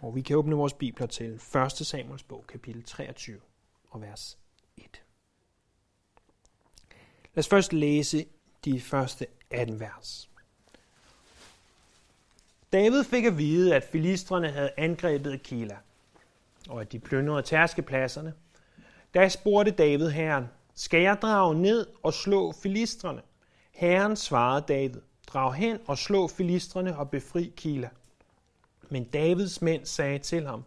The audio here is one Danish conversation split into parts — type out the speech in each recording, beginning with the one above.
Og vi kan åbne vores bibler til 1. Samuels bog, kapitel 23 og vers 1. Lad os først læse de første 18 vers. David fik at vide, at filistrene havde angrebet Kila, og at de plyndrede tærskepladserne. Da spurgte David herren, skal jeg drage ned og slå filistrene? Herren svarede David, drag hen og slå filistrene og befri Kila. Men Davids mænd sagde til ham,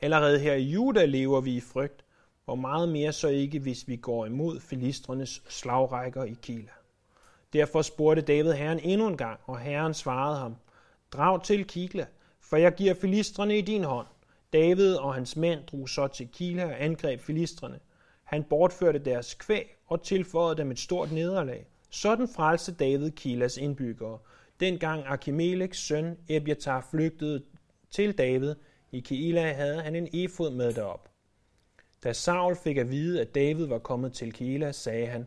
allerede her i Juda lever vi i frygt, hvor meget mere så ikke, hvis vi går imod filistrenes slagrækker i Kila. Derfor spurgte David herren endnu en gang, og herren svarede ham, drag til Kila, for jeg giver filistrene i din hånd. David og hans mænd drog så til Kila og angreb filistrene. Han bortførte deres kvæg og tilføjede dem et stort nederlag. Sådan frelste David Kilas indbyggere. Dengang Akimeleks søn Ebiatar flygtede til David i Keila, havde han en efod med derop. Da Saul fik at vide, at David var kommet til Keila, sagde han,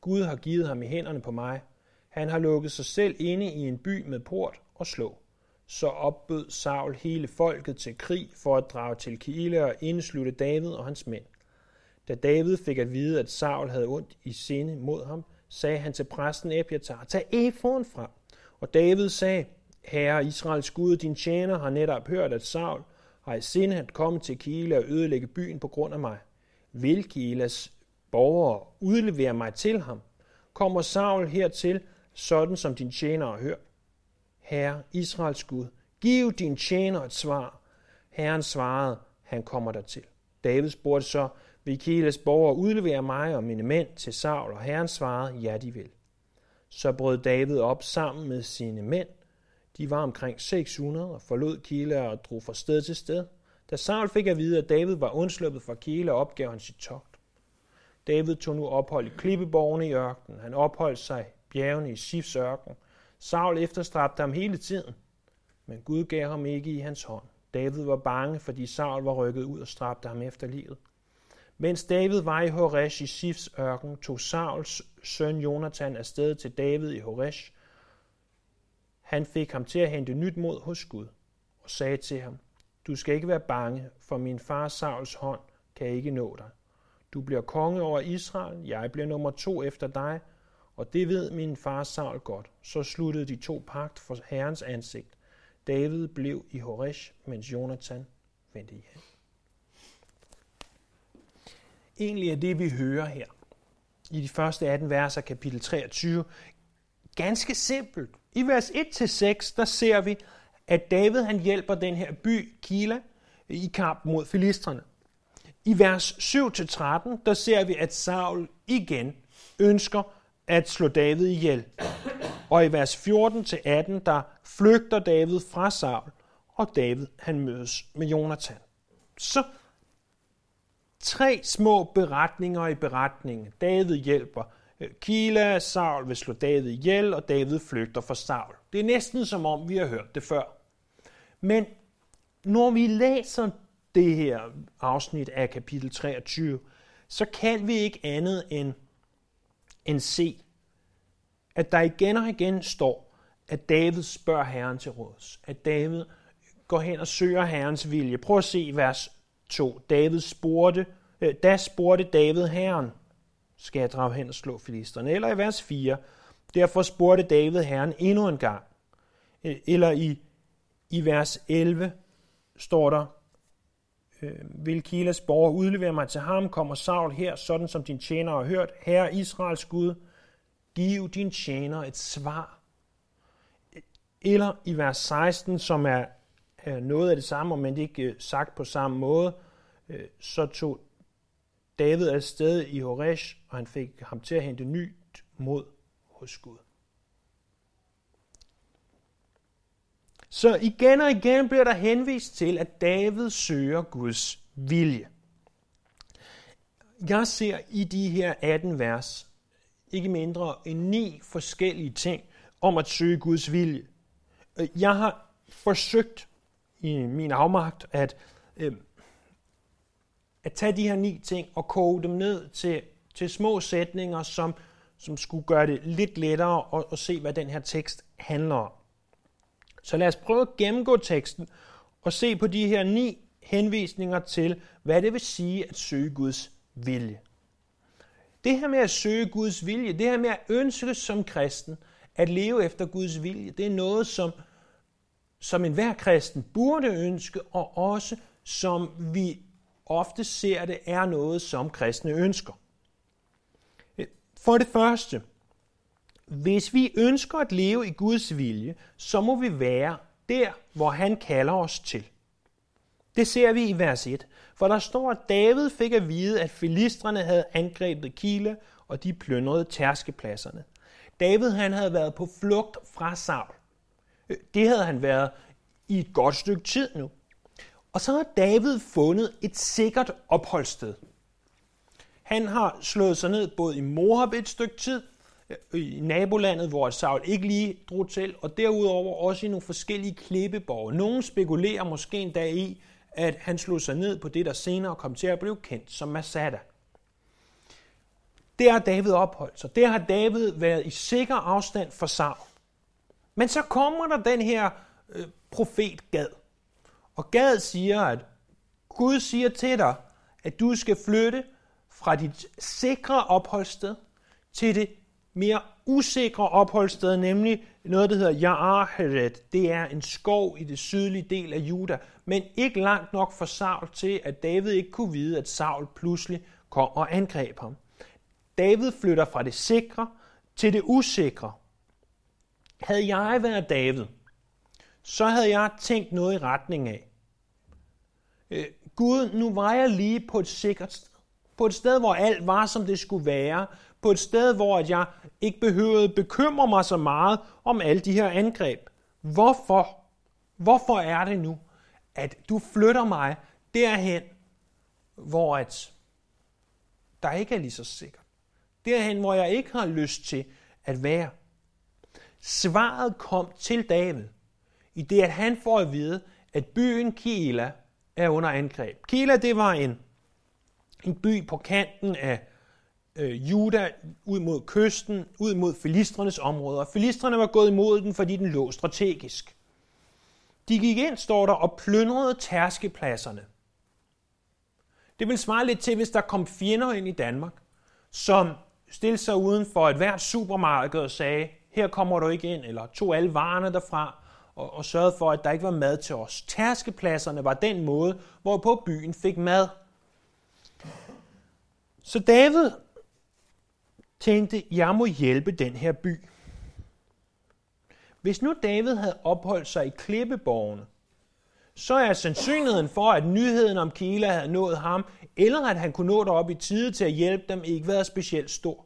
Gud har givet ham i hænderne på mig. Han har lukket sig selv inde i en by med port og slå. Så opbød Saul hele folket til krig for at drage til Keila og indslutte David og hans mænd. Da David fik at vide, at Saul havde ondt i sinde mod ham, sagde han til præsten Ebiatar, tag efoden frem. Og David sagde, Herre Israels Gud, din tjener har netop hørt, at Saul har i sinde at komme til Kila og ødelægge byen på grund af mig. Vil Kilas borgere udlevere mig til ham? Kommer Saul hertil, sådan som din tjener har hørt? Herre Israels Gud, giv din tjener et svar. Herren svarede, han kommer der til. David spurgte så, vil Kilas borgere udlevere mig og mine mænd til Saul? Og herren svarede, ja de vil. Så brød David op sammen med sine mænd. De var omkring 600 og forlod Kile og drog fra sted til sted. Da Saul fik at vide, at David var undsluppet fra Kila, opgav han sit togt. David tog nu ophold i klippeborgene i ørkenen. Han opholdt sig i bjergene i Sifs ørken. Saul efterstræbte ham hele tiden, men Gud gav ham ikke i hans hånd. David var bange, fordi Saul var rykket ud og stræbte ham efter livet. Mens David var i Horesh i Sifs ørken, tog Sauls søn Jonathan afsted til David i Horesh. Han fik ham til at hente nyt mod hos Gud og sagde til ham, du skal ikke være bange, for min far Sauls hånd kan ikke nå dig. Du bliver konge over Israel, jeg bliver nummer to efter dig, og det ved min far Saul godt. Så sluttede de to pagt for herrens ansigt. David blev i Horesh, mens Jonathan vendte hjem. Egentlig er det, vi hører her i de første 18 verser, af kapitel 23, ganske simpelt. I vers 1-6, der ser vi, at David han hjælper den her by, Kila, i kamp mod filistrene. I vers 7-13, der ser vi, at Saul igen ønsker at slå David ihjel. Og i vers 14-18, der flygter David fra Saul, og David han mødes med Jonathan. Så tre små beretninger i beretningen. David hjælper Øh, Kila, Saul vil slå David ihjel, og David flygter fra Saul. Det er næsten som om, vi har hørt det før. Men når vi læser det her afsnit af kapitel 23, så kan vi ikke andet end, end se, at der igen og igen står, at David spørger Herren til råds. At David går hen og søger Herrens vilje. Prøv at se vers 2. David spurgte, øh, da spurgte David Herren, skal jeg drage hen og slå filisterne? Eller i vers 4, derfor spurgte David Herren endnu en gang. E- eller i, i vers 11 står der, øh, vil Kilas borger udlevere mig til ham, kommer Saul her, sådan som din tjener har hørt. Herre Israels Gud, giv din tjener et svar. Eller i vers 16, som er noget af det samme, men ikke øh, sagt på samme måde, øh, så tog David er afsted i Horesh, og han fik ham til at hente nyt mod hos Gud. Så igen og igen bliver der henvist til, at David søger Guds vilje. Jeg ser i de her 18 vers ikke mindre end ni forskellige ting om at søge Guds vilje. Jeg har forsøgt i min afmagt at øh, at tage de her ni ting og koge dem ned til, til små sætninger, som, som skulle gøre det lidt lettere at, at se, hvad den her tekst handler om. Så lad os prøve at gennemgå teksten og se på de her ni henvisninger til, hvad det vil sige at søge Guds vilje. Det her med at søge Guds vilje, det her med at ønske som kristen, at leve efter Guds vilje, det er noget, som, som enhver kristen burde ønske, og også som vi ofte ser det, er noget, som kristne ønsker. For det første, hvis vi ønsker at leve i Guds vilje, så må vi være der, hvor han kalder os til. Det ser vi i vers 1, for der står, at David fik at vide, at filistrene havde angrebet Kile, og de plyndrede tærskepladserne. David han havde været på flugt fra Saul. Det havde han været i et godt stykke tid nu. Og så har David fundet et sikkert opholdssted. Han har slået sig ned både i Moab et stykke tid, øh, i nabolandet, hvor Saul ikke lige drog til, og derudover også i nogle forskellige klippeborge. Nogle spekulerer måske endda i, at han slog sig ned på det, der senere kom til at blive kendt som Masada. Der har David opholdt sig. Der har David været i sikker afstand for Saul. Men så kommer der den her øh, profet Gad. Og Gad siger, at Gud siger til dig, at du skal flytte fra dit sikre opholdssted til det mere usikre opholdssted, nemlig noget, der hedder Ja'aheret. Det er en skov i det sydlige del af Juda, men ikke langt nok for Saul til, at David ikke kunne vide, at Saul pludselig kom og angreb ham. David flytter fra det sikre til det usikre. Havde jeg været David, så havde jeg tænkt noget i retning af. Øh, Gud, nu var jeg lige på et sikkert sted. På et sted, hvor alt var, som det skulle være. På et sted, hvor jeg ikke behøvede bekymre mig så meget om alle de her angreb. Hvorfor? Hvorfor er det nu, at du flytter mig derhen, hvor at der ikke er lige så sikkert? Derhen, hvor jeg ikke har lyst til at være. Svaret kom til David, i det at han får at vide, at byen Kila er under angreb. Kila, det var en, en by på kanten af øh, Juda, ud mod kysten, ud mod filistrenes områder. Filistrene var gået imod den, fordi den lå strategisk. De gik ind, står der, og plyndrede tærskepladserne. Det vil svare lidt til, hvis der kom fjender ind i Danmark, som stillede sig uden for et hvert supermarked og sagde, her kommer du ikke ind, eller tog alle varerne derfra, og, og sørgede for, at der ikke var mad til os. Tærskepladserne var den måde, hvorpå byen fik mad. Så David tænkte, jeg må hjælpe den her by. Hvis nu David havde opholdt sig i klippeborgene, så er sandsynligheden for, at nyheden om Kila havde nået ham, eller at han kunne nå derop i tide til at hjælpe dem, ikke været specielt stor.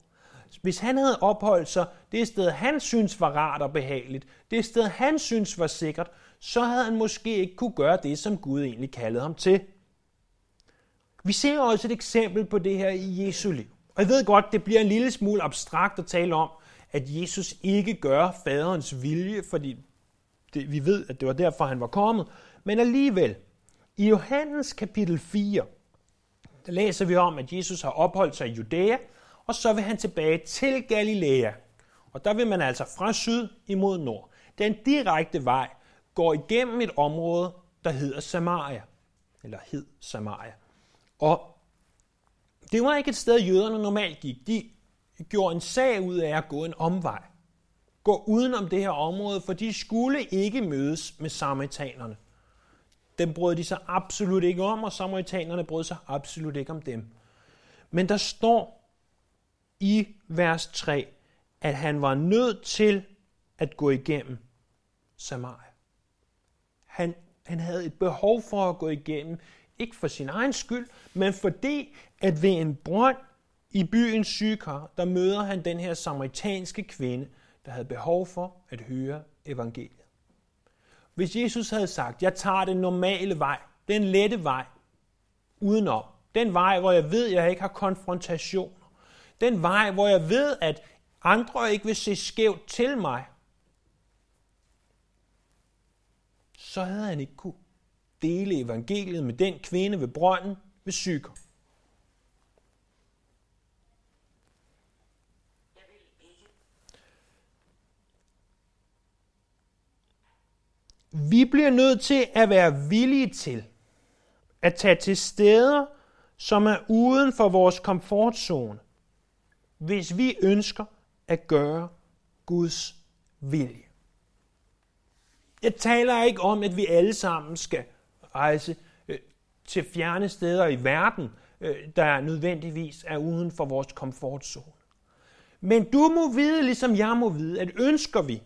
Hvis han havde opholdt sig det sted, han synes var rart og behageligt, det sted, han synes var sikkert, så havde han måske ikke kunne gøre det, som Gud egentlig kaldede ham til. Vi ser også et eksempel på det her i Jesu liv. Og jeg ved godt, det bliver en lille smule abstrakt at tale om, at Jesus ikke gør faderens vilje, fordi det, vi ved, at det var derfor, han var kommet. Men alligevel, i Johannes kapitel 4, der læser vi om, at Jesus har opholdt sig i Judæa, og så vil han tilbage til Galilea. Og der vil man altså fra syd imod nord. Den direkte vej går igennem et område, der hedder Samaria. Eller hed Samaria. Og det var ikke et sted, jøderne normalt gik. De gjorde en sag ud af at gå en omvej. Gå udenom det her område, for de skulle ikke mødes med samaritanerne. Dem brød de sig absolut ikke om, og samaritanerne brød sig absolut ikke om dem. Men der står i vers 3, at han var nødt til at gå igennem Samaria. Han, han havde et behov for at gå igennem, ikke for sin egen skyld, men fordi, at ved en brønd i byens sygekar, der møder han den her samaritanske kvinde, der havde behov for at høre evangeliet. Hvis Jesus havde sagt, jeg tager den normale vej, den lette vej, udenom, den vej, hvor jeg ved, at jeg ikke har konfrontation, den vej, hvor jeg ved, at andre ikke vil se skævt til mig, så havde han ikke kunne dele evangeliet med den kvinde ved brønden ved syker. Vi bliver nødt til at være villige til at tage til steder, som er uden for vores komfortzone, hvis vi ønsker at gøre Guds vilje. Jeg taler ikke om, at vi alle sammen skal rejse øh, til fjerne steder i verden, øh, der nødvendigvis er uden for vores komfortzone. Men du må vide, ligesom jeg må vide, at ønsker vi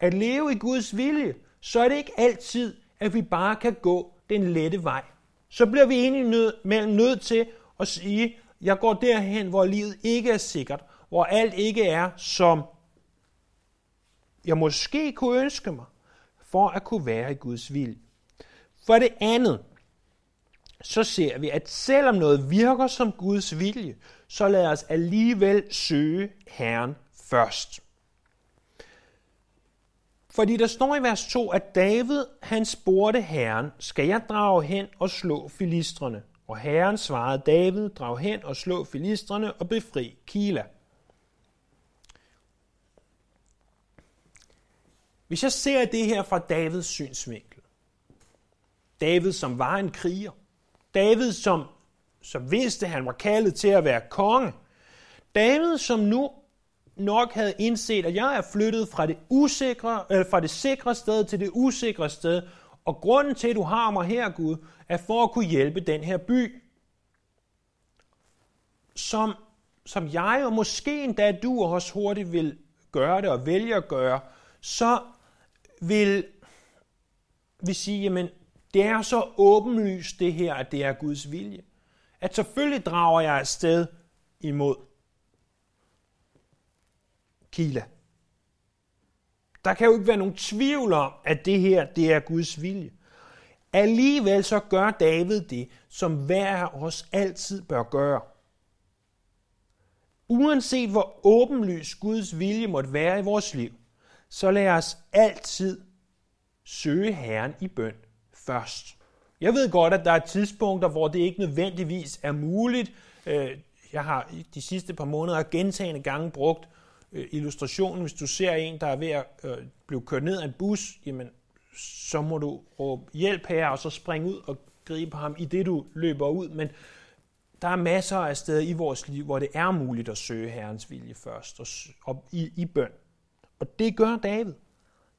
at leve i Guds vilje, så er det ikke altid, at vi bare kan gå den lette vej. Så bliver vi egentlig nød, mellem nødt til at sige, jeg går derhen, hvor livet ikke er sikkert, hvor alt ikke er, som jeg måske kunne ønske mig, for at kunne være i Guds vilje. For det andet, så ser vi, at selvom noget virker som Guds vilje, så lad os alligevel søge Herren først. Fordi der står i vers 2, at David, han spurgte Herren, skal jeg drage hen og slå filistrene? Og Herren svarede David, drag hen og slå filistrene og befri Kila. Hvis jeg ser det her fra Davids synsvinkel, David som var en kriger, David som, som vidste, at han var kaldet til at være konge, David som nu nok havde indset, at jeg er flyttet fra det, usikre, øh, fra det sikre sted til det usikre sted, og grunden til, at du har mig her, Gud, er for at kunne hjælpe den her by, som, som jeg og måske endda du også hurtigt vil gøre det og vælge at gøre, så vil vi sige, jamen, det er så åbenlyst det her, at det er Guds vilje. At selvfølgelig drager jeg afsted imod Kila. Der kan jo ikke være nogen tvivl om, at det her, det er Guds vilje. Alligevel så gør David det, som hver af os altid bør gøre. Uanset hvor åbenlys Guds vilje måtte være i vores liv, så lad os altid søge Herren i bøn først. Jeg ved godt, at der er tidspunkter, hvor det ikke nødvendigvis er muligt. Øh, jeg har de sidste par måneder gentagende gange brugt øh, illustrationen. Hvis du ser en, der er ved at øh, blive kørt ned af en bus, jamen, så må du råbe hjælp her, og så springe ud og gribe ham i det, du løber ud. Men der er masser af steder i vores liv, hvor det er muligt at søge Herrens vilje først, og, og i, i bøn. Og det gør David.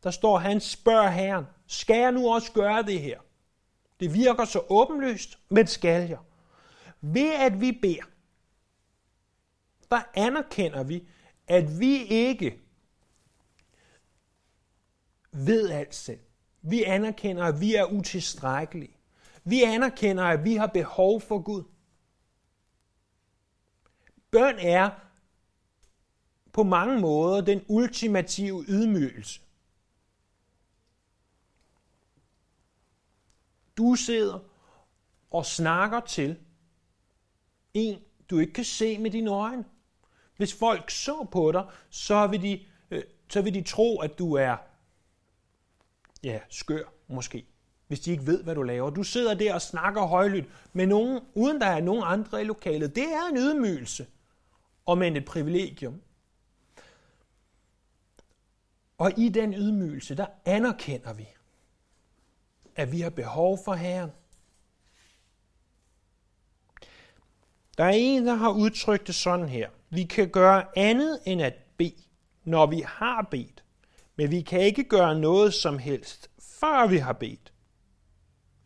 Der står, han spørger Herren, skal jeg nu også gøre det her? Det virker så åbenlyst, men skal jeg? Ved at vi beder, der anerkender vi, at vi ikke ved alt selv. Vi anerkender, at vi er utilstrækkelige. Vi anerkender, at vi har behov for Gud. Bøn er på mange måder den ultimative ydmygelse. Du sidder og snakker til en, du ikke kan se med dine øjne. Hvis folk så på dig, så vil de, øh, så vil de tro, at du er ja, skør måske, hvis de ikke ved, hvad du laver. Du sidder der og snakker højlydt med nogen, uden der er nogen andre i lokalet. Det er en ydmygelse, og men et privilegium. Og i den ydmygelse, der anerkender vi, at vi har behov for Herren. Der er en, der har udtrykt det sådan her. Vi kan gøre andet end at bede, når vi har bedt. Men vi kan ikke gøre noget som helst, før vi har bedt.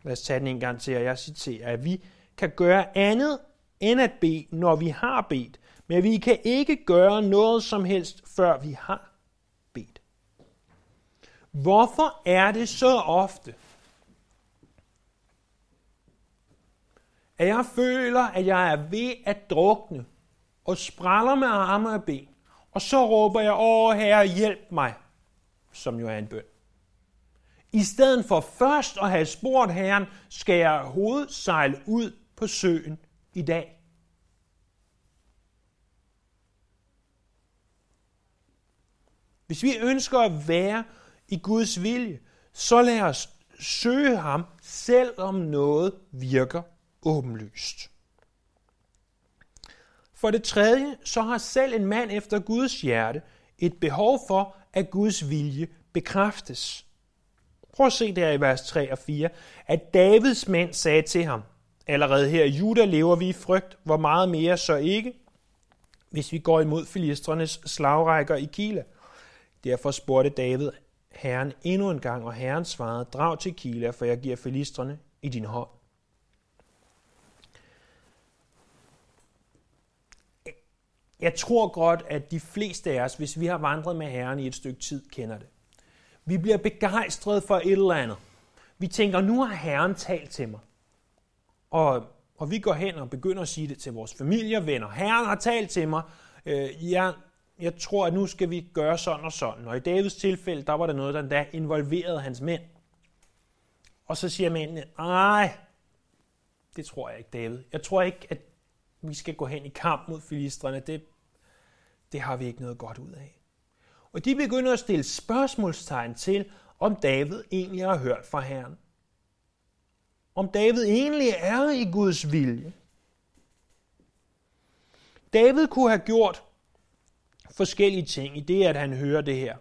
Lad os tage den en gang til, og jeg citerer, at vi kan gøre andet end at bede, når vi har bedt. Men vi kan ikke gøre noget som helst, før vi har bedt. Hvorfor er det så ofte, at jeg føler, at jeg er ved at drukne, og spræller med arme og ben, og så råber jeg, åh herre, hjælp mig, som jo er en bøn. I stedet for først at have spurgt Herren, skal jeg hovedsejle ud på søen i dag. Hvis vi ønsker at være i Guds vilje, så lad os søge ham, selvom noget virker åbenlyst. For det tredje, så har selv en mand efter Guds hjerte et behov for, at Guds vilje bekræftes. Prøv at se der i vers 3 og 4, at Davids mænd sagde til ham, allerede her i Juda lever vi i frygt, hvor meget mere så ikke, hvis vi går imod filistrenes slagrækker i Kila. Derfor spurgte David Herren endnu en gang, og Herren svarede, drag til Kila, for jeg giver filistrene i din hånd. Jeg tror godt, at de fleste af os, hvis vi har vandret med Herren i et stykke tid, kender det. Vi bliver begejstrede for et eller andet. Vi tænker, nu har Herren talt til mig. Og, og vi går hen og begynder at sige det til vores familie og venner. Herren har talt til mig. Øh, jeg, jeg tror, at nu skal vi gøre sådan og sådan. Og i Davids tilfælde, der var der noget, der endda involverede hans mænd. Og så siger mændene, nej, det tror jeg ikke, David. Jeg tror ikke, at vi skal gå hen i kamp mod filistrene. Det, det har vi ikke noget godt ud af. Og de begynder at stille spørgsmålstegn til, om David egentlig har hørt fra Herren. Om David egentlig er i Guds vilje. David kunne have gjort forskellige ting i det, at han hører det her.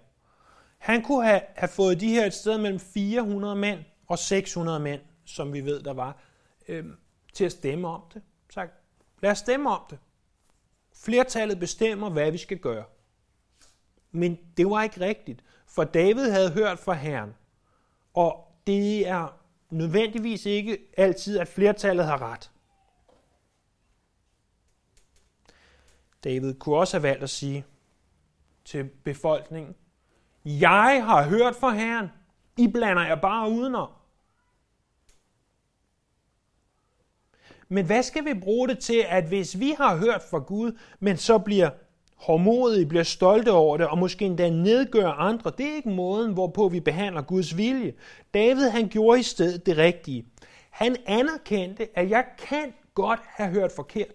Han kunne have, have fået de her et sted mellem 400 mænd og 600 mænd, som vi ved, der var, øh, til at stemme om det. Sagt, lad os stemme om det. Flertallet bestemmer, hvad vi skal gøre. Men det var ikke rigtigt, for David havde hørt fra Herren. Og det er nødvendigvis ikke altid, at flertallet har ret. David kunne også have valgt at sige til befolkningen, jeg har hørt fra Herren, I blander jer bare udenom. Men hvad skal vi bruge det til, at hvis vi har hørt fra Gud, men så bliver hårdmodige, bliver stolte over det, og måske endda nedgør andre. Det er ikke måden, hvorpå vi behandler Guds vilje. David han gjorde i stedet det rigtige. Han anerkendte, at jeg kan godt have hørt forkert.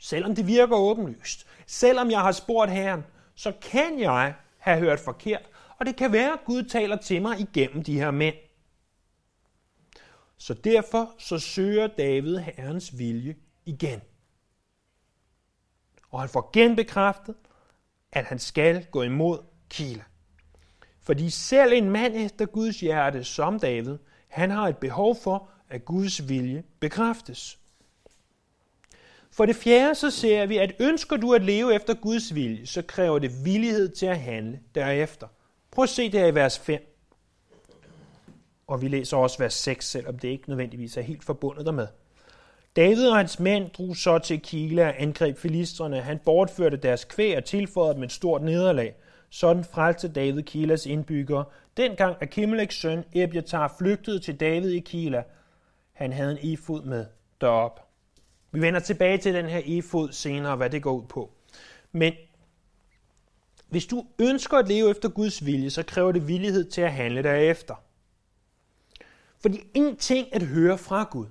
Selvom det virker åbenlyst. Selvom jeg har spurgt Herren, så kan jeg have hørt forkert. Og det kan være, at Gud taler til mig igennem de her mænd. Så derfor så søger David Herrens vilje igen. Og han får genbekræftet, at han skal gå imod Kila. Fordi selv en mand efter Guds hjerte som David, han har et behov for, at Guds vilje bekræftes. For det fjerde så ser vi, at ønsker du at leve efter Guds vilje, så kræver det villighed til at handle derefter. Prøv at se det her i vers 5. Og vi læser også vers 6, selvom det ikke nødvendigvis er helt forbundet dermed. David og hans mænd drog så til Kila og angreb filistrene. Han bortførte deres kvæg og tilføjede dem et stort nederlag. Sådan frelste David Kilas indbyggere. Dengang Akimeleks søn Ebjatar flygtede til David i Kila. Han havde en efod med derop. Vi vender tilbage til den her efod senere, hvad det går ud på. Men hvis du ønsker at leve efter Guds vilje, så kræver det villighed til at handle derefter. Fordi en ting at høre fra Gud.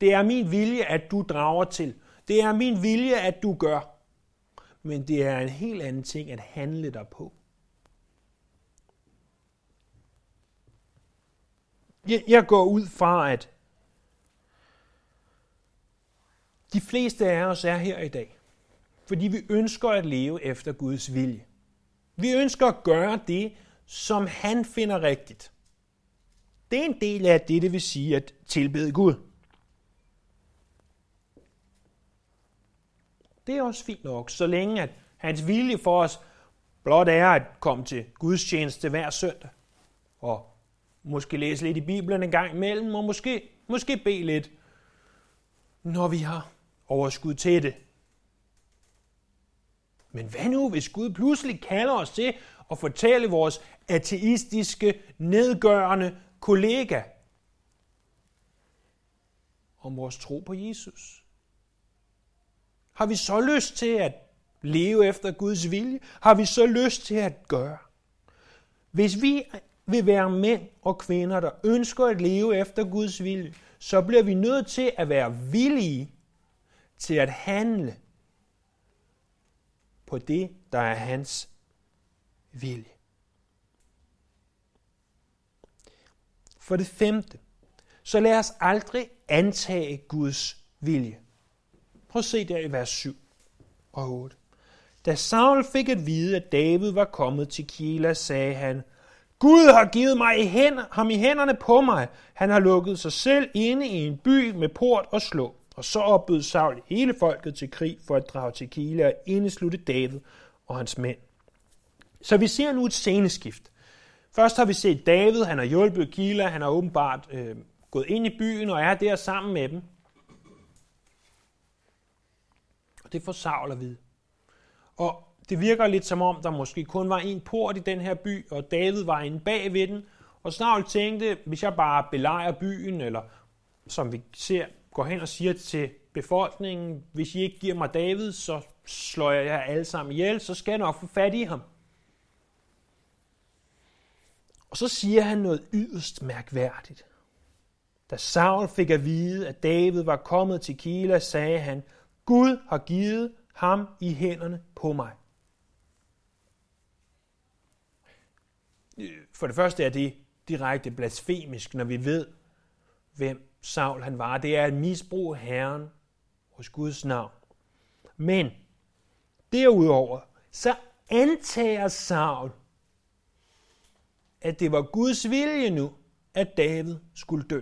Det er min vilje, at du drager til. Det er min vilje, at du gør. Men det er en helt anden ting at handle dig på. Jeg går ud fra, at de fleste af os er her i dag, fordi vi ønsker at leve efter Guds vilje. Vi ønsker at gøre det, som han finder rigtigt. Det er en del af det, det vil sige at tilbede Gud. Det er også fint nok, så længe at hans vilje for os blot er at komme til Guds tjeneste hver søndag. Og måske læse lidt i Bibelen en gang imellem, og måske, måske bede lidt, når vi har overskud til det. Men hvad nu, hvis Gud pludselig kalder os til at fortælle vores ateistiske, nedgørende kollega om vores tro på Jesus? Har vi så lyst til at leve efter Guds vilje? Har vi så lyst til at gøre? Hvis vi vil være mænd og kvinder, der ønsker at leve efter Guds vilje, så bliver vi nødt til at være villige til at handle på det, der er hans vilje. For det femte, så lad os aldrig antage Guds vilje. Prøv at se der i vers 7 og 8. Da Saul fik at vide, at David var kommet til Kila, sagde han, Gud har givet mig i hænder, ham i hænderne på mig. Han har lukket sig selv inde i en by med port og slå. Og så opbød Saul hele folket til krig for at drage til Kile og indeslutte David og hans mænd. Så vi ser nu et sceneskift. Først har vi set David, han har hjulpet Kila, han har åbenbart øh, gået ind i byen og er der sammen med dem. Og det får Saul at vide. Og det virker lidt som om, der måske kun var en port i den her by, og David var inde bag ved den. Og Saul tænkte, hvis jeg bare belejrer byen, eller som vi ser, går hen og siger til befolkningen, hvis I ikke giver mig David, så slår jeg jer alle sammen ihjel, så skal jeg nok få fat i ham. Og så siger han noget yderst mærkværdigt. Da Saul fik at vide, at David var kommet til Kila, sagde han, Gud har givet ham i hænderne på mig. For det første er det direkte blasfemisk, når vi ved, hvem Saul han var. Det er at misbruge Herren hos Guds navn. Men derudover, så antager Saul, at det var Guds vilje nu, at David skulle dø.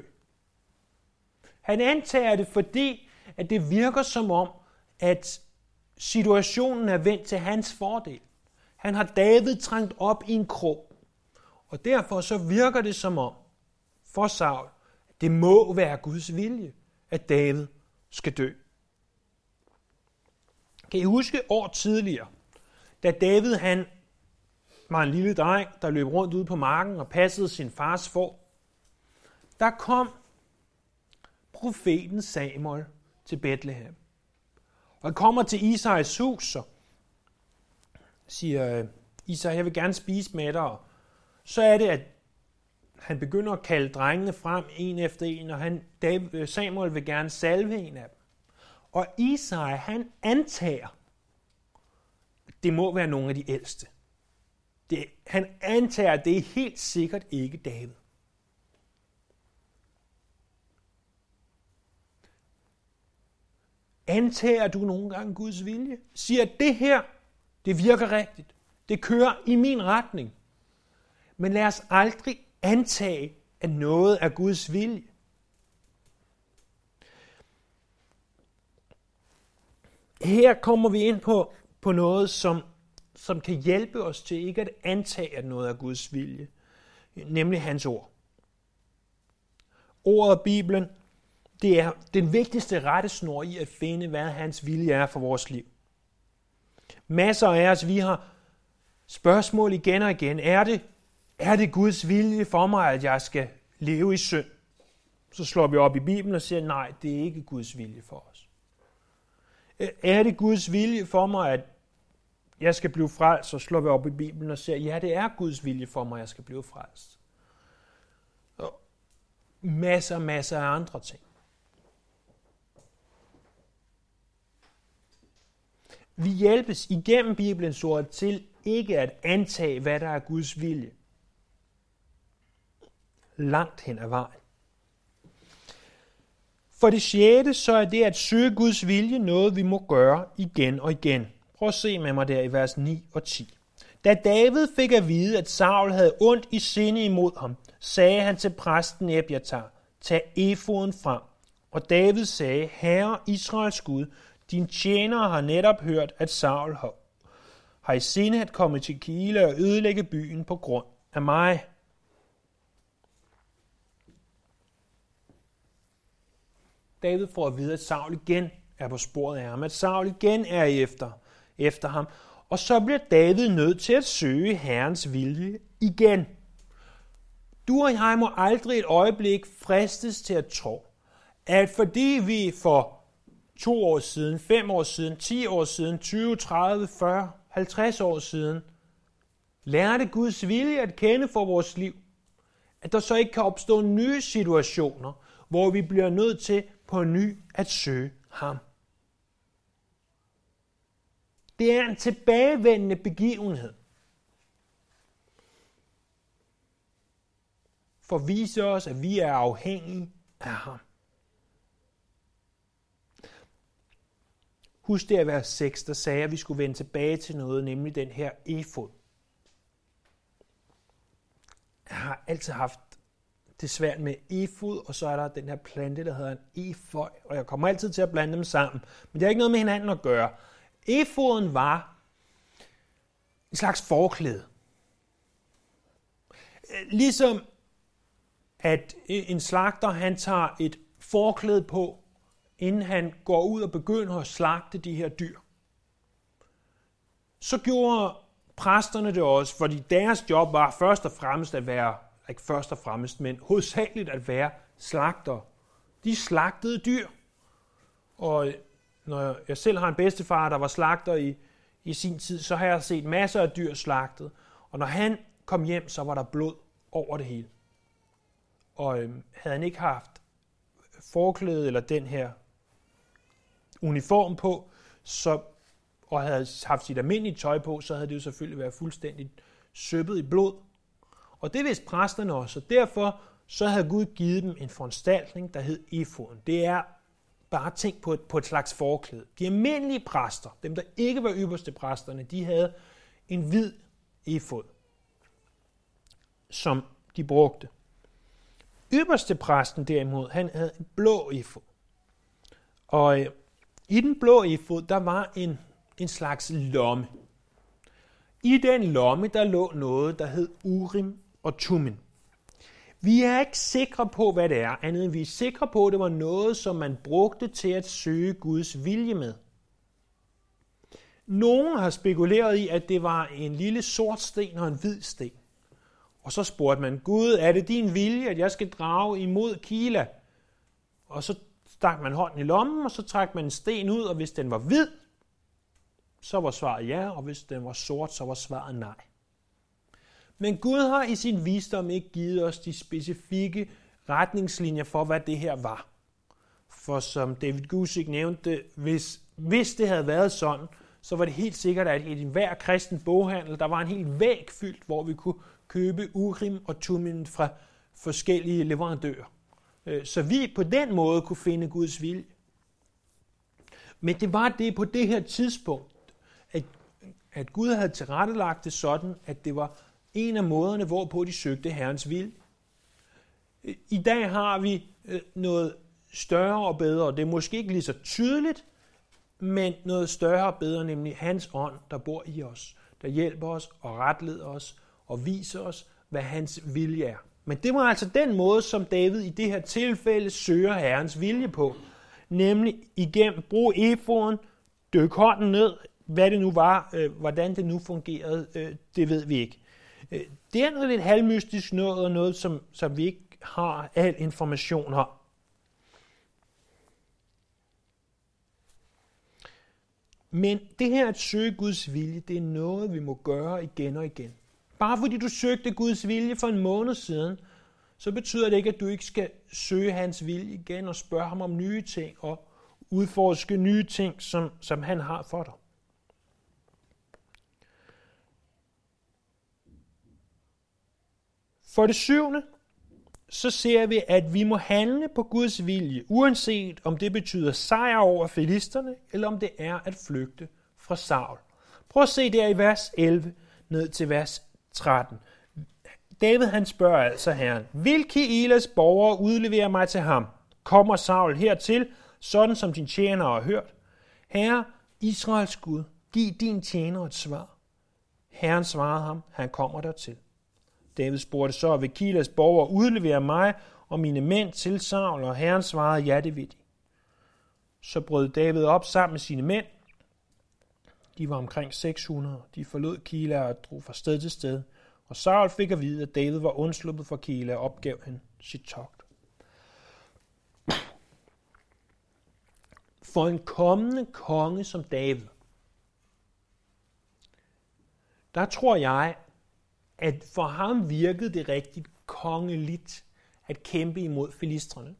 Han antager det, fordi at det virker som om, at situationen er vendt til hans fordel. Han har David trængt op i en krog. Og derfor så virker det som om, for Saul, at det må være Guds vilje, at David skal dø. Kan I huske år tidligere, da David han var en lille dreng, der løb rundt ude på marken og passede sin fars får. Der kom profeten Samuel til Bethlehem. Og han kommer til Isais hus og siger, Isai, jeg vil gerne spise med dig. Så er det, at han begynder at kalde drengene frem en efter en, og han, øh, Samuel vil gerne salve en af dem. Og Isai, han antager, at det må være nogle af de ældste. Det, han antager, at det er helt sikkert ikke David. Antager du nogle gange Guds vilje? Siger, at det her, det virker rigtigt. Det kører i min retning. Men lad os aldrig antage, at noget er Guds vilje. Her kommer vi ind på, på noget, som som kan hjælpe os til ikke at antage, at noget er Guds vilje, nemlig hans ord. Ordet af Bibelen, det er den vigtigste rettesnor i at finde, hvad hans vilje er for vores liv. Masser af os, vi har spørgsmål igen og igen. Er det, er det Guds vilje for mig, at jeg skal leve i synd? Så slår vi op i Bibelen og siger, nej, det er ikke Guds vilje for os. Er det Guds vilje for mig, at jeg skal blive frelst, så slår vi op i Bibelen og siger, ja, det er Guds vilje for mig, at jeg skal blive frelst. Og masser, masser af andre ting. Vi hjælpes igennem Bibelens ord til ikke at antage, hvad der er Guds vilje. Langt hen ad vejen. For det sjette, så er det at søge Guds vilje noget, vi må gøre igen og igen. Prøv at se med mig der i vers 9 og 10. Da David fik at vide, at Saul havde ondt i sinde imod ham, sagde han til præsten Ebiatar, tag efoden frem. Og David sagde, Herre Israels Gud, din tjener har netop hørt, at Saul har, har i sinde at komme til Kile og ødelægge byen på grund af mig. David får at vide, at Saul igen er på sporet af ham, at Saul igen er efter efter ham. Og så bliver David nødt til at søge Herrens vilje igen. Du og jeg må aldrig et øjeblik fristes til at tro, at fordi vi for to år siden, fem år siden, 10 år siden, 20, 30, 40, 50 år siden, lærte Guds vilje at kende for vores liv, at der så ikke kan opstå nye situationer, hvor vi bliver nødt til på ny at søge ham. Det er en tilbagevendende begivenhed. For at vise os, at vi er afhængige af ham. Husk det at være 6, der sagde, at vi skulle vende tilbage til noget, nemlig den her efod. har altid haft det svært med efod, og så er der den her plante, der hedder en eføj, og jeg kommer altid til at blande dem sammen. Men det har ikke noget med hinanden at gøre. Efoden var en slags forklæde. Ligesom at en slagter, han tager et forklæde på, inden han går ud og begynder at slagte de her dyr. Så gjorde præsterne det også, fordi deres job var først og fremmest at være, ikke først og fremmest, men hovedsageligt at være slagter. De slagtede dyr. Og når jeg selv har en bedstefar, der var slagter i, i sin tid, så har jeg set masser af dyr slagtet. Og når han kom hjem, så var der blod over det hele. Og øhm, havde han ikke haft forklæde eller den her uniform på, så, og havde haft sit almindelige tøj på, så havde det jo selvfølgelig været fuldstændig søbet i blod. Og det vidste præsterne også, og derfor så havde Gud givet dem en foranstaltning, der hed efoden. Det er bare tænk på et, på et slags forklæde. De almindelige præster, dem der ikke var ypperste præsterne, de havde en hvid efod, som de brugte. Ypperste præsten derimod, han havde en blå efod. Og øh, i den blå efod, der var en, en slags lomme. I den lomme, der lå noget, der hed Urim og Tumin. Vi er ikke sikre på, hvad det er, andet end vi er sikre på, at det var noget, som man brugte til at søge Guds vilje med. Nogen har spekuleret i, at det var en lille sort sten og en hvid sten. Og så spurgte man, Gud, er det din vilje, at jeg skal drage imod Kila? Og så stak man hånden i lommen, og så trak man en sten ud, og hvis den var hvid, så var svaret ja, og hvis den var sort, så var svaret nej. Men Gud har i sin visdom ikke givet os de specifikke retningslinjer for, hvad det her var. For som David Gusick nævnte, hvis, hvis det havde været sådan, så var det helt sikkert, at i enhver kristen boghandel, der var en helt væg fyldt, hvor vi kunne købe urim og tumin fra forskellige leverandører. Øh, så vi på den måde kunne finde Guds vilje. Men det var det på det her tidspunkt, at, at Gud havde tilrettelagt det sådan, at det var en af måderne, hvorpå de søgte Herrens vilje. I dag har vi øh, noget større og bedre, det er måske ikke lige så tydeligt, men noget større og bedre, nemlig hans ånd, der bor i os, der hjælper os og retleder os og viser os, hvad hans vilje er. Men det var altså den måde, som David i det her tilfælde søger Herrens vilje på. Nemlig igennem brug efoden, dyk hånden ned, hvad det nu var, øh, hvordan det nu fungerede, øh, det ved vi ikke. Øh, det er noget lidt halvmystisk noget, og noget, som, som vi ikke har al information om. Men det her at søge Guds vilje, det er noget, vi må gøre igen og igen. Bare fordi du søgte Guds vilje for en måned siden, så betyder det ikke, at du ikke skal søge hans vilje igen og spørge ham om nye ting og udforske nye ting, som, som han har for dig. For det syvende, så ser vi, at vi må handle på Guds vilje, uanset om det betyder sejr over filisterne, eller om det er at flygte fra Saul. Prøv at se der i vers 11 ned til vers 13. David han spørger altså herren, vil Kielas borgere udlevere mig til ham? Kommer Saul hertil, sådan som din tjener har hørt? Herre, Israels Gud, giv din tjener et svar. Herren svarede ham, han kommer dertil. David spurgte så, vil Kilas borger udlevere mig og mine mænd til Saul, og herren svarede, ja, det vil de. Så brød David op sammen med sine mænd. De var omkring 600. De forlod Kila og drog fra sted til sted. Og Saul fik at vide, at David var undsluppet fra Kila og opgav han sit togt. For en kommende konge som David, der tror jeg, at for ham virkede det rigtigt kongeligt at kæmpe imod filistrene.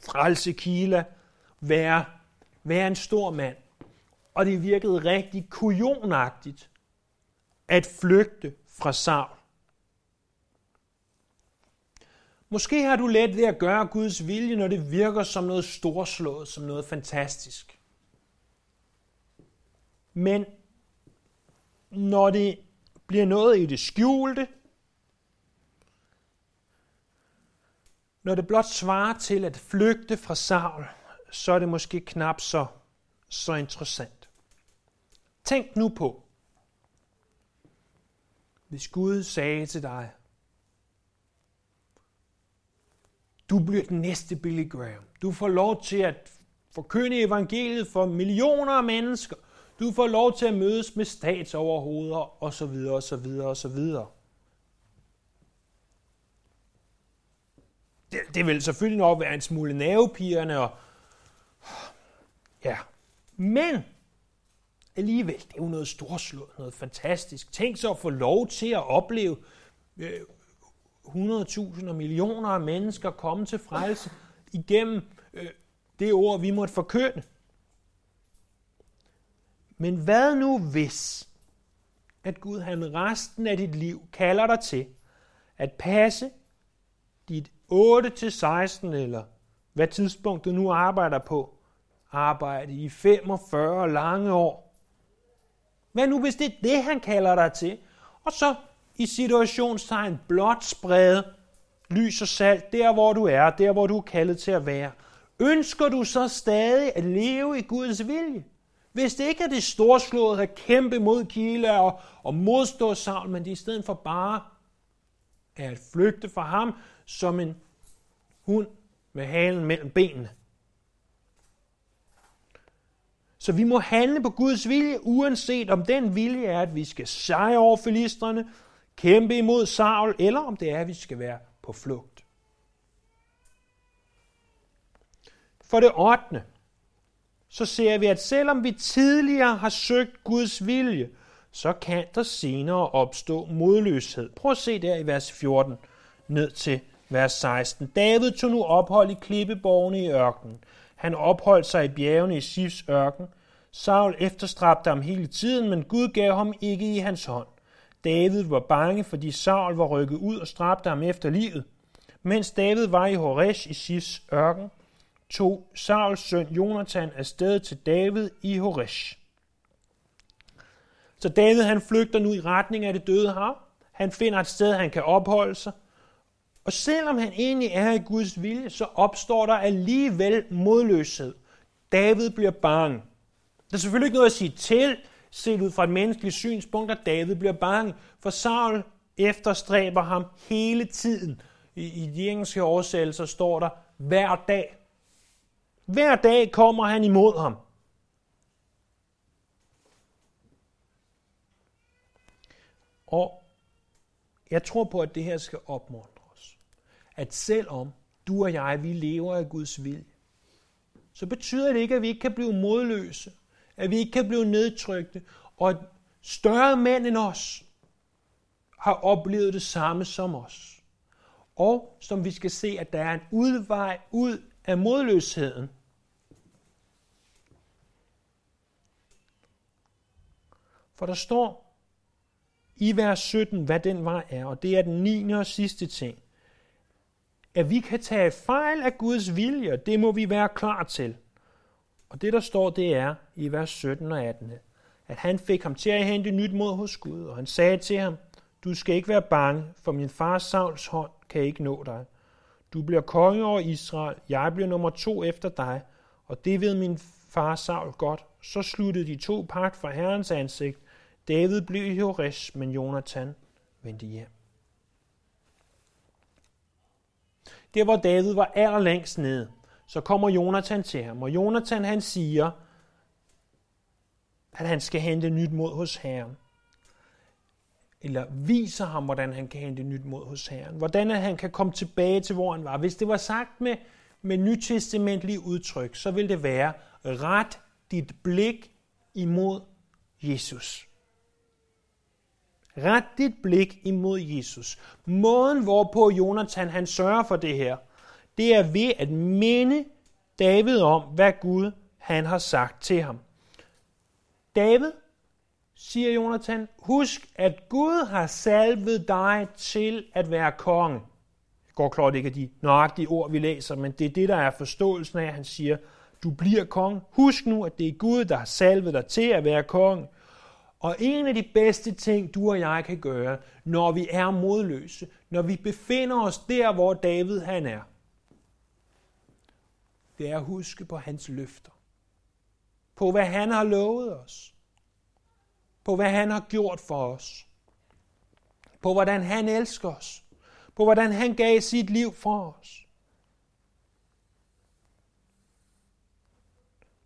Frelse Kila, være, være en stor mand. Og det virkede rigtig kujonagtigt at flygte fra Saul. Måske har du let ved at gøre Guds vilje, når det virker som noget storslået, som noget fantastisk. Men når det bliver noget i det skjulte, når det blot svarer til at flygte fra Saul, så er det måske knap så, så interessant. Tænk nu på, hvis Gud sagde til dig, du bliver den næste Billy Graham. Du får lov til at forkynde evangeliet for millioner af mennesker. Du får lov til at mødes med statsoverhoveder osv. osv. osv. Det, det vil selvfølgelig nok være en smule nervepirrende og ja. Men alligevel, det er jo noget storslået, noget fantastisk. Tænk så at få lov til at opleve øh, 100.000 og millioner af mennesker komme til frelse igennem øh, det ord, vi måtte forkynde. Men hvad nu hvis, at Gud han resten af dit liv kalder dig til at passe dit 8-16 eller hvad tidspunkt du nu arbejder på, arbejde i 45 lange år. Hvad nu hvis det er det, han kalder dig til? Og så i situationstegn blot sprede lys og salt der, hvor du er, der, hvor du er kaldet til at være. Ønsker du så stadig at leve i Guds vilje? Hvis det ikke er det storslåede at kæmpe mod Kila og, og modstå Saul, men det i stedet for bare at flygte fra ham som en hund med halen mellem benene. Så vi må handle på Guds vilje, uanset om den vilje er, at vi skal sejre over filisterne, kæmpe imod Saul, eller om det er, at vi skal være på flugt. For det 8 så ser vi, at selvom vi tidligere har søgt Guds vilje, så kan der senere opstå modløshed. Prøv at se der i vers 14 ned til vers 16. David tog nu ophold i klippeborgene i ørkenen. Han opholdt sig i bjergene i Sifs ørken. Saul efterstræbte ham hele tiden, men Gud gav ham ikke i hans hånd. David var bange, fordi Saul var rykket ud og stræbte ham efter livet. Mens David var i Horesh i Sifs ørken, tog Sauls søn Jonathan afsted til David i Horesh. Så David han flygter nu i retning af det døde hav. Han finder et sted, han kan opholde sig. Og selvom han egentlig er i Guds vilje, så opstår der alligevel modløshed. David bliver bange. Der er selvfølgelig ikke noget at sige til, set ud fra et menneskeligt synspunkt, at David bliver bange, for Saul efterstræber ham hele tiden. I, i de engelske oversættelser står der hver dag. Hver dag kommer han imod ham. Og jeg tror på, at det her skal opmuntre os. At selvom du og jeg, vi lever af Guds vilje, så betyder det ikke, at vi ikke kan blive modløse, at vi ikke kan blive nedtrykte, og at større mænd end os har oplevet det samme som os. Og som vi skal se, at der er en udvej ud af modløsheden. For der står i vers 17, hvad den vej er, og det er den 9. og sidste ting. At vi kan tage fejl af Guds vilje, det må vi være klar til. Og det, der står, det er i vers 17 og 18, at han fik ham til at hente nyt mod hos Gud, og han sagde til ham, du skal ikke være bange, for min fars Sauls hånd kan ikke nå dig. Du bliver konge over Israel, jeg bliver nummer to efter dig, og det ved min far Saul godt. Så sluttede de to pagt fra Herrens ansigt. David blev i Hores, men Jonathan vendte hjem. Der hvor David var allerlængst nede, så kommer Jonathan til ham, og Jonathan han siger, at han skal hente nyt mod hos Herren. Eller viser ham, hvordan han kan hente nyt mod hos Herren. Hvordan han kan komme tilbage til, hvor han var. Hvis det var sagt med, med nytestamentlige udtryk, så vil det være, ret dit blik imod Jesus. Ret dit blik imod Jesus. Måden, hvorpå Jonathan han sørger for det her, det er ved at minde David om, hvad Gud han har sagt til ham. David, siger Jonathan, husk, at Gud har salvet dig til at være konge. Det går klart ikke af de nøjagtige ord, vi læser, men det er det, der er forståelsen af, at han siger, du bliver konge. Husk nu, at det er Gud, der har salvet dig til at være konge. Og en af de bedste ting, du og jeg kan gøre, når vi er modløse, når vi befinder os der, hvor David han er, det er at huske på hans løfter. På hvad han har lovet os. På hvad han har gjort for os. På hvordan han elsker os. På hvordan han gav sit liv for os.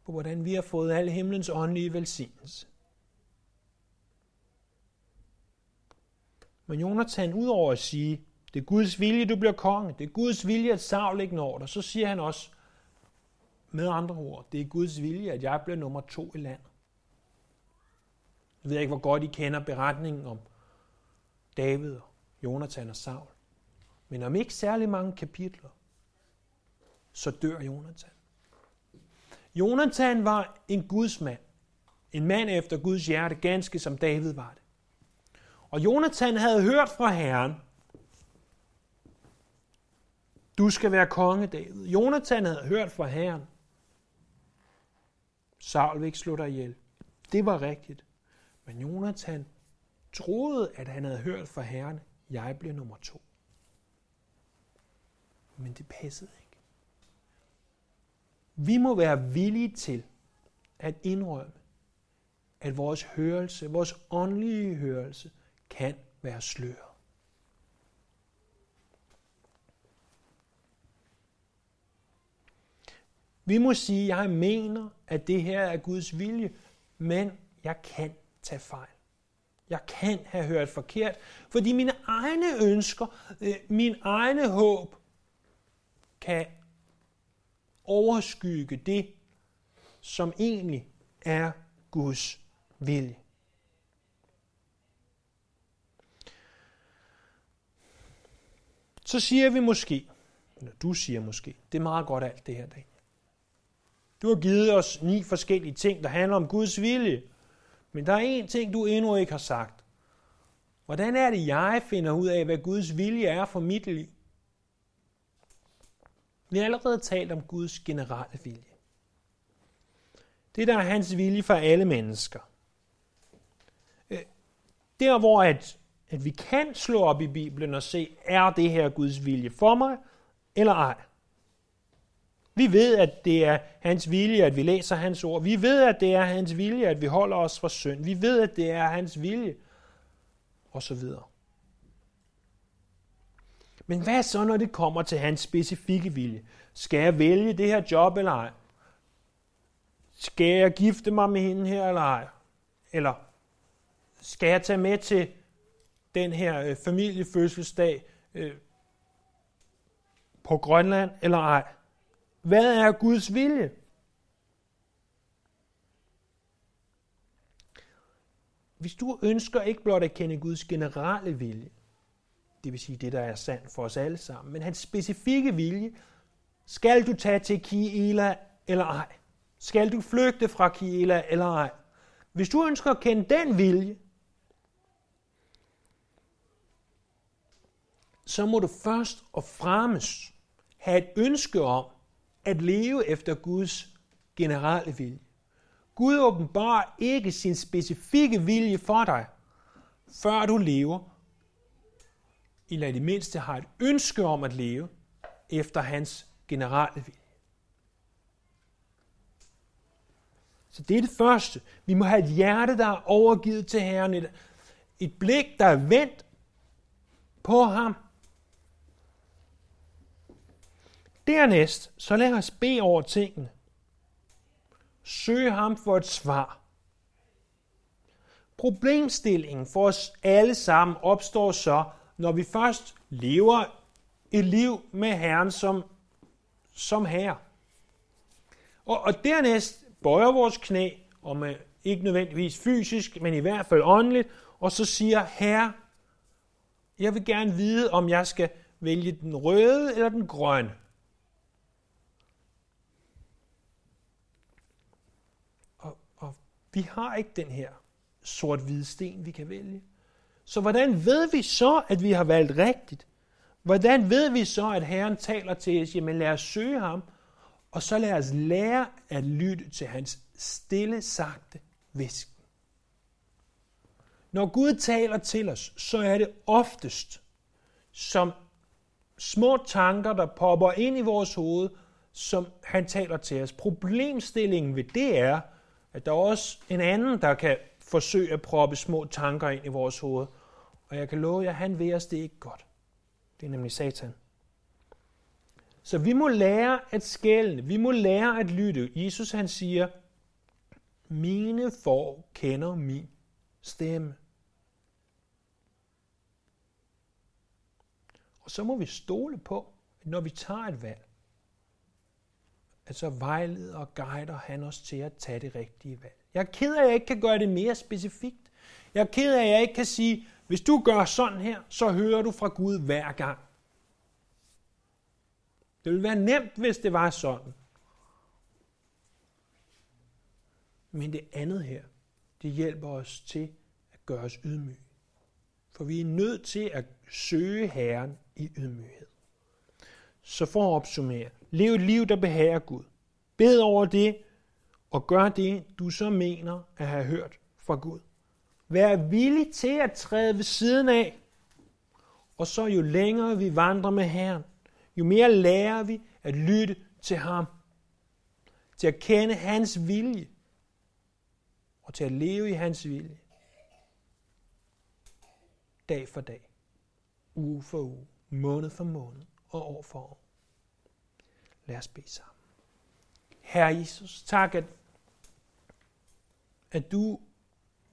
På hvordan vi har fået al himlens åndelige velsignelse. Men Jonathan, udover at sige, det er Guds vilje, du bliver konge, det er Guds vilje, at Saul ikke når dig, så siger han også, med andre ord, det er Guds vilje, at jeg bliver nummer to i landet. Jeg ikke, hvor godt I kender beretningen om David, og Jonathan og Saul. Men om ikke særlig mange kapitler, så dør Jonathan. Jonathan var en Guds mand. En mand efter Guds hjerte, ganske som David var det. Og Jonathan havde hørt fra Herren, du skal være konge, David. Jonathan havde hørt fra Herren, Saul vil ikke slå dig ihjel. Det var rigtigt. Men Jonathan troede, at han havde hørt fra Herren, jeg bliver nummer to. Men det passede ikke. Vi må være villige til at indrømme, at vores hørelse, vores åndelige hørelse, kan være sløret. Vi må sige, jeg mener, at det her er Guds vilje, men jeg kan tage fejl. Jeg kan have hørt forkert, fordi mine egne ønsker, øh, min egne håb, kan overskygge det, som egentlig er Guds vilje. Så siger vi måske, eller du siger måske, det er meget godt alt det her dag. Du har givet os ni forskellige ting, der handler om Guds vilje. Men der er en ting, du endnu ikke har sagt. Hvordan er det, jeg finder ud af, hvad Guds vilje er for mit liv? Vi har allerede talt om Guds generelle vilje. Det der er hans vilje for alle mennesker. Øh, der hvor at, at vi kan slå op i Bibelen og se, er det her Guds vilje for mig, eller ej. Vi ved, at det er hans vilje, at vi læser hans ord. Vi ved, at det er hans vilje, at vi holder os fra synd. Vi ved, at det er hans vilje, og så videre. Men hvad så, når det kommer til hans specifikke vilje? Skal jeg vælge det her job eller ej? Skal jeg gifte mig med hende her eller ej? Eller skal jeg tage med til den her øh, familiefødselsdag øh, på Grønland eller ej? Hvad er Guds vilje? Hvis du ønsker ikke blot at kende Guds generelle vilje, det vil sige det, der er sandt for os alle sammen, men hans specifikke vilje, skal du tage til Kiela eller ej? Skal du flygte fra Kiela eller ej? Hvis du ønsker at kende den vilje, så må du først og fremmest have et ønske om, at leve efter Guds generelle vilje. Gud åbenbarer ikke sin specifikke vilje for dig, før du lever, eller i det mindste har et ønske om at leve efter hans generelle vilje. Så det er det første. Vi må have et hjerte, der er overgivet til Herren. Et, et blik, der er vendt på ham. Dernæst, så lad os bede over tingene. Søg ham for et svar. Problemstillingen for os alle sammen opstår så, når vi først lever et liv med Herren som, som Herre. Og, og dernæst bøjer vores knæ, og med, øh, ikke nødvendigvis fysisk, men i hvert fald åndeligt, og så siger, Herre, jeg vil gerne vide, om jeg skal vælge den røde eller den grønne. Vi har ikke den her sort-hvide sten, vi kan vælge. Så hvordan ved vi så, at vi har valgt rigtigt? Hvordan ved vi så, at Herren taler til os, jamen lad os søge ham, og så lad os lære at lytte til hans stille, sagte visken. Når Gud taler til os, så er det oftest som små tanker, der popper ind i vores hoved, som han taler til os. Problemstillingen ved det er, at der er også en anden, der kan forsøge at proppe små tanker ind i vores hoved. Og jeg kan love jer, han ved os det ikke godt. Det er nemlig Satan. Så vi må lære at skælne. Vi må lære at lytte. Jesus han siger, mine får kender min stemme. Og så må vi stole på, at når vi tager et valg, at så vejleder og guider han os til at tage det rigtige valg. Jeg er ked af, at jeg ikke kan gøre det mere specifikt. Jeg er ked af, at jeg ikke kan sige, hvis du gør sådan her, så hører du fra Gud hver gang. Det ville være nemt, hvis det var sådan. Men det andet her, det hjælper os til at gøre os ydmyge. For vi er nødt til at søge Herren i ydmyghed. Så for at opsummere, lev et liv, der behager Gud. Bed over det, og gør det, du så mener at have hørt fra Gud. Vær villig til at træde ved siden af, og så jo længere vi vandrer med Herren, jo mere lærer vi at lytte til ham, til at kende hans vilje, og til at leve i hans vilje. Dag for dag, uge for uge, måned for måned og år for år. Lad os bede sammen. Herre Jesus, tak, at, at du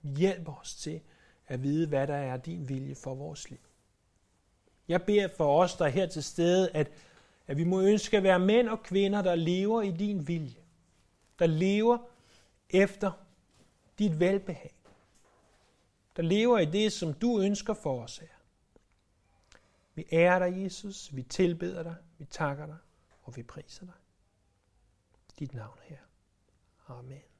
hjælper os til at vide, hvad der er din vilje for vores liv. Jeg beder for os, der er her til stede, at, at vi må ønske at være mænd og kvinder, der lever i din vilje. Der lever efter dit velbehag. Der lever i det, som du ønsker for os her. Vi ærer dig, Jesus. Vi tilbeder dig. Vi takker dig. Og vi priser dig. Dit navn her. Amen.